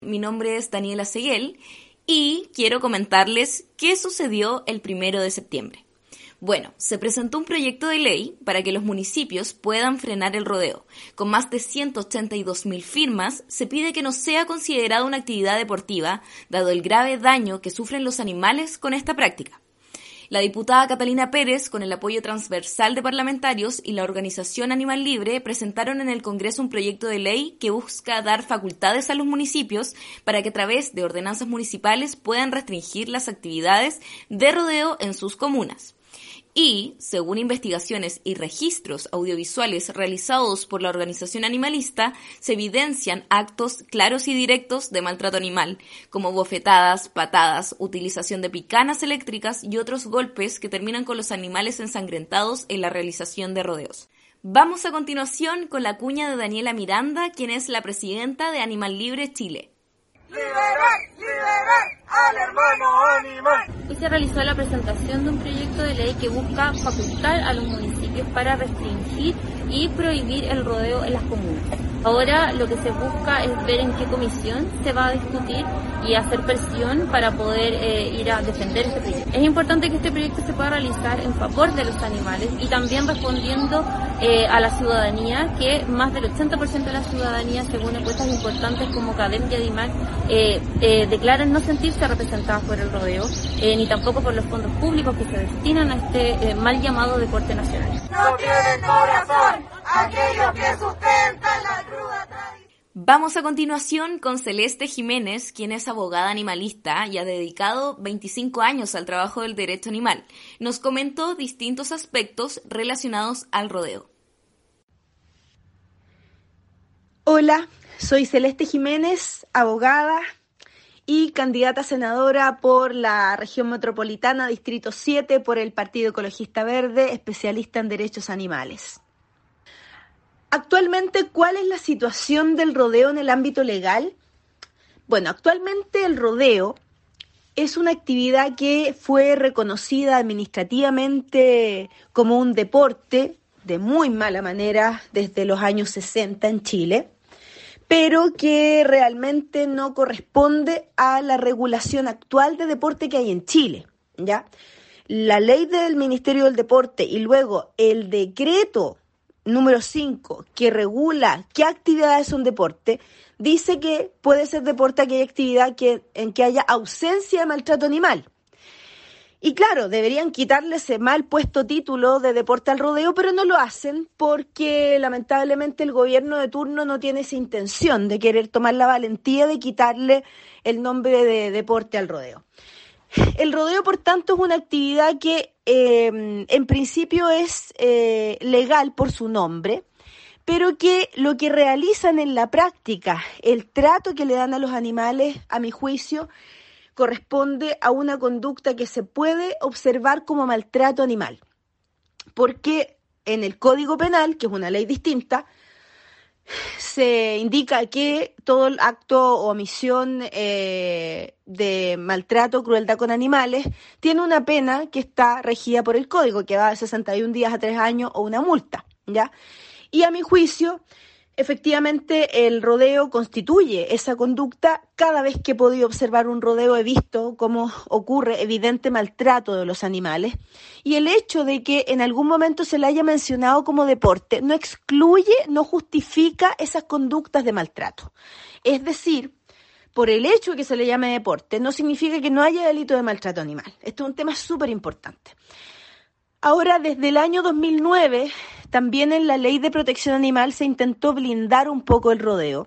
Mi nombre es Daniela Seguel y quiero comentarles qué sucedió el primero de septiembre. Bueno, se presentó un proyecto de ley para que los municipios puedan frenar el rodeo. Con más de 182.000 firmas, se pide que no sea considerada una actividad deportiva, dado el grave daño que sufren los animales con esta práctica. La diputada Catalina Pérez, con el apoyo transversal de parlamentarios y la organización Animal Libre, presentaron en el Congreso un proyecto de ley que busca dar facultades a los municipios para que a través de ordenanzas municipales puedan restringir las actividades de rodeo en sus comunas y, según investigaciones y registros audiovisuales realizados por la organización animalista, se evidencian actos claros y directos de maltrato animal, como bofetadas, patadas, utilización de picanas eléctricas y otros golpes que terminan con los animales ensangrentados en la realización de rodeos. Vamos a continuación con la cuña de Daniela Miranda, quien es la presidenta de Animal Libre Chile. ¡Liberar, animal! Hoy se realizó la presentación de un proyecto de ley que busca facultar a los municipios para restringir y prohibir el rodeo en las comunas. Ahora lo que se busca es ver en qué comisión se va a discutir y hacer presión para poder eh, ir a defender este proyecto. Es importante que este proyecto se pueda realizar en favor de los animales y también respondiendo eh, a la ciudadanía, que más del 80% de la ciudadanía, según encuestas importantes como Cadem y Adimac, eh, eh, declaran no sentirse representadas por el rodeo, ni tampoco por los fondos públicos que se destinan a este mal llamado deporte nacional. No tienen corazón aquellos que tradición. Vamos a continuación con Celeste Jiménez, quien es abogada animalista y ha dedicado 25 años al trabajo del derecho animal. Nos comentó distintos aspectos relacionados al rodeo. Hola, soy Celeste Jiménez, abogada y candidata a senadora por la región metropolitana, Distrito 7, por el Partido Ecologista Verde, especialista en derechos animales. Actualmente, ¿cuál es la situación del rodeo en el ámbito legal? Bueno, actualmente el rodeo es una actividad que fue reconocida administrativamente como un deporte de muy mala manera desde los años 60 en Chile, pero que realmente no corresponde a la regulación actual de deporte que hay en Chile, ¿ya? La ley del Ministerio del Deporte y luego el decreto número 5, que regula qué actividad es un deporte, dice que puede ser deporte aquella actividad que, en que haya ausencia de maltrato animal. Y claro, deberían quitarle ese mal puesto título de deporte al rodeo, pero no lo hacen porque lamentablemente el gobierno de turno no tiene esa intención de querer tomar la valentía de quitarle el nombre de deporte al rodeo. El rodeo, por tanto, es una actividad que em, en principio es eh, legal por su nombre, pero que lo que realizan en la práctica, el trato que le dan a los animales, a mi juicio, corresponde a una conducta que se puede observar como maltrato animal. Porque en el Código Penal, que es una ley distinta, se indica que todo el acto o omisión eh, de maltrato, crueldad con animales, tiene una pena que está regida por el código, que va de 61 días a 3 años o una multa, ¿ya? Y a mi juicio, Efectivamente, el rodeo constituye esa conducta. Cada vez que he podido observar un rodeo he visto cómo ocurre evidente maltrato de los animales. Y el hecho de que en algún momento se le haya mencionado como deporte no excluye, no justifica esas conductas de maltrato. Es decir, por el hecho de que se le llame deporte, no significa que no haya delito de maltrato animal. Esto es un tema súper importante. Ahora, desde el año 2009, también en la ley de protección animal se intentó blindar un poco el rodeo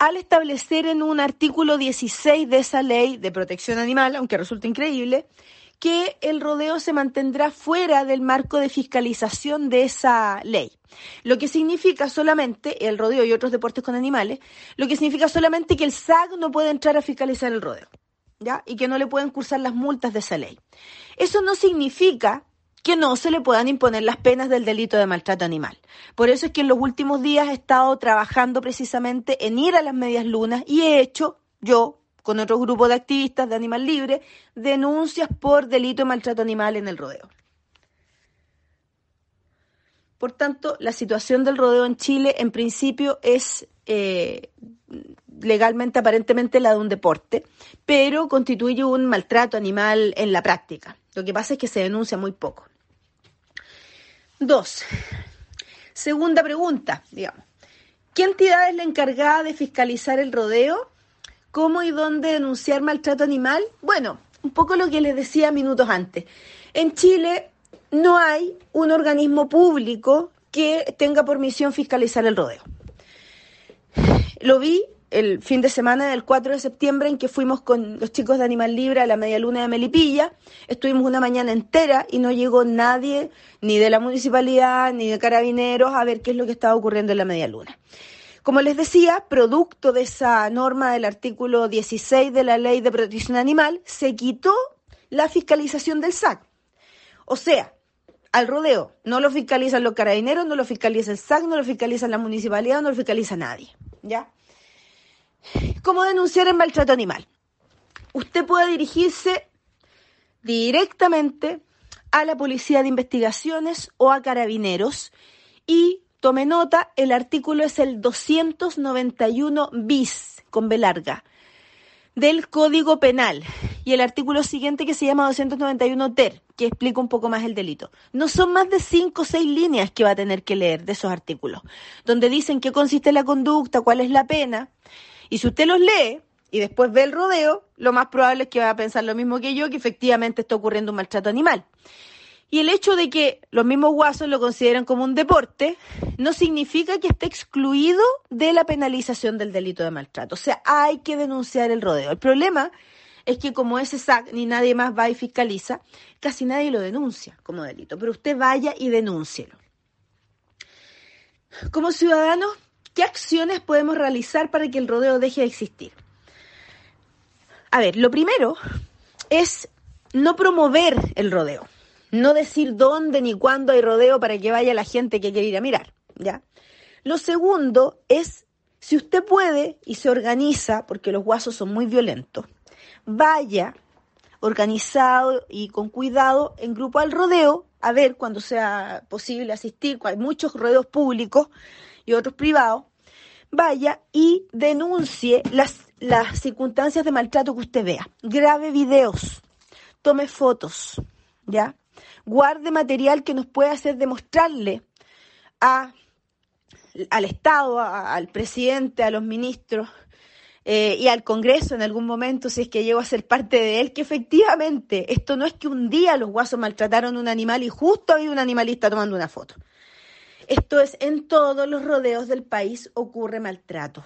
al establecer en un artículo 16 de esa ley de protección animal, aunque resulta increíble, que el rodeo se mantendrá fuera del marco de fiscalización de esa ley. Lo que significa solamente, el rodeo y otros deportes con animales, lo que significa solamente que el SAG no puede entrar a fiscalizar el rodeo, ¿ya? Y que no le pueden cursar las multas de esa ley. Eso no significa que no se le puedan imponer las penas del delito de maltrato animal. Por eso es que en los últimos días he estado trabajando precisamente en ir a las medias lunas y he hecho yo con otro grupo de activistas de Animal Libre denuncias por delito de maltrato animal en el rodeo. Por tanto, la situación del rodeo en Chile en principio es eh, legalmente aparentemente la de un deporte, pero constituye un maltrato animal en la práctica. Lo que pasa es que se denuncia muy poco. Dos. Segunda pregunta, digamos. ¿Qué entidad es la encargada de fiscalizar el rodeo? ¿Cómo y dónde denunciar maltrato animal? Bueno, un poco lo que les decía minutos antes. En Chile no hay un organismo público que tenga por misión fiscalizar el rodeo. Lo vi el fin de semana del 4 de septiembre en que fuimos con los chicos de Animal Libre a la media luna de Melipilla. Estuvimos una mañana entera y no llegó nadie, ni de la municipalidad, ni de carabineros, a ver qué es lo que estaba ocurriendo en la media luna. Como les decía, producto de esa norma del artículo 16 de la Ley de Protección Animal, se quitó la fiscalización del SAC. O sea, al rodeo no lo fiscalizan los carabineros, no lo fiscaliza el SAC, no lo fiscaliza la municipalidad, no lo fiscaliza nadie. ¿Ya? ¿Cómo denunciar el maltrato animal? Usted puede dirigirse directamente a la Policía de Investigaciones o a Carabineros y tome nota, el artículo es el 291 bis con B larga del Código Penal y el artículo siguiente que se llama 291 ter, que explica un poco más el delito. No son más de cinco o seis líneas que va a tener que leer de esos artículos, donde dicen qué consiste la conducta, cuál es la pena, y si usted los lee y después ve el rodeo, lo más probable es que va a pensar lo mismo que yo, que efectivamente está ocurriendo un maltrato animal. Y el hecho de que los mismos guasos lo consideren como un deporte no significa que esté excluido de la penalización del delito de maltrato. O sea, hay que denunciar el rodeo. El problema es que como ese SAC ni nadie más va y fiscaliza, casi nadie lo denuncia como delito. Pero usted vaya y denúncielo. Como ciudadanos ¿Qué acciones podemos realizar para que el rodeo deje de existir? A ver, lo primero es no promover el rodeo, no decir dónde ni cuándo hay rodeo para que vaya la gente que quiere ir a mirar, ¿ya? Lo segundo es, si usted puede y se organiza, porque los guasos son muy violentos, vaya organizado y con cuidado en grupo al rodeo, a ver cuando sea posible asistir, hay muchos rodeos públicos, y otros privados, vaya y denuncie las, las circunstancias de maltrato que usted vea. Grabe videos, tome fotos, ¿ya? Guarde material que nos pueda hacer demostrarle a, al Estado, al presidente, a los ministros eh, y al Congreso en algún momento, si es que llego a ser parte de él, que efectivamente esto no es que un día los guasos maltrataron a un animal y justo había un animalista tomando una foto. Esto es, en todos los rodeos del país ocurre maltrato.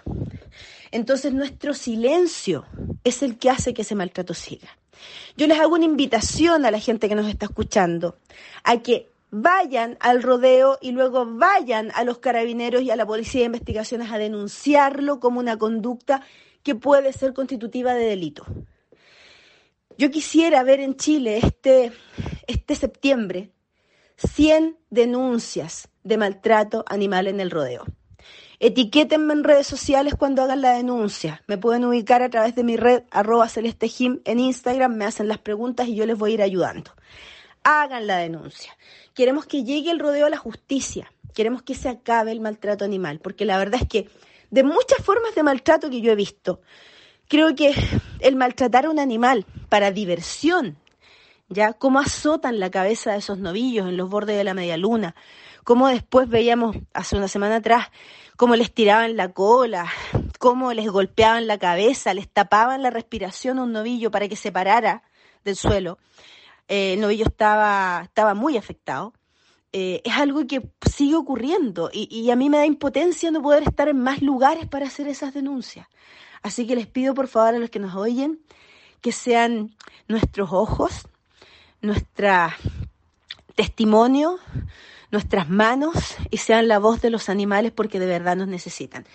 Entonces nuestro silencio es el que hace que ese maltrato siga. Yo les hago una invitación a la gente que nos está escuchando a que vayan al rodeo y luego vayan a los carabineros y a la policía de investigaciones a denunciarlo como una conducta que puede ser constitutiva de delito. Yo quisiera ver en Chile este, este septiembre 100 denuncias de maltrato animal en el rodeo. Etiquétenme en redes sociales cuando hagan la denuncia. Me pueden ubicar a través de mi red arroba celestejim en Instagram, me hacen las preguntas y yo les voy a ir ayudando. Hagan la denuncia. Queremos que llegue el rodeo a la justicia. Queremos que se acabe el maltrato animal, porque la verdad es que de muchas formas de maltrato que yo he visto, creo que el maltratar a un animal para diversión, ya cómo azotan la cabeza de esos novillos en los bordes de la media luna, cómo después veíamos hace una semana atrás cómo les tiraban la cola, cómo les golpeaban la cabeza, les tapaban la respiración a un novillo para que se parara del suelo. Eh, el novillo estaba, estaba muy afectado. Eh, es algo que sigue ocurriendo y, y a mí me da impotencia no poder estar en más lugares para hacer esas denuncias. Así que les pido por favor a los que nos oyen que sean nuestros ojos, nuestra testimonio, nuestras manos y sean la voz de los animales porque de verdad nos necesitan.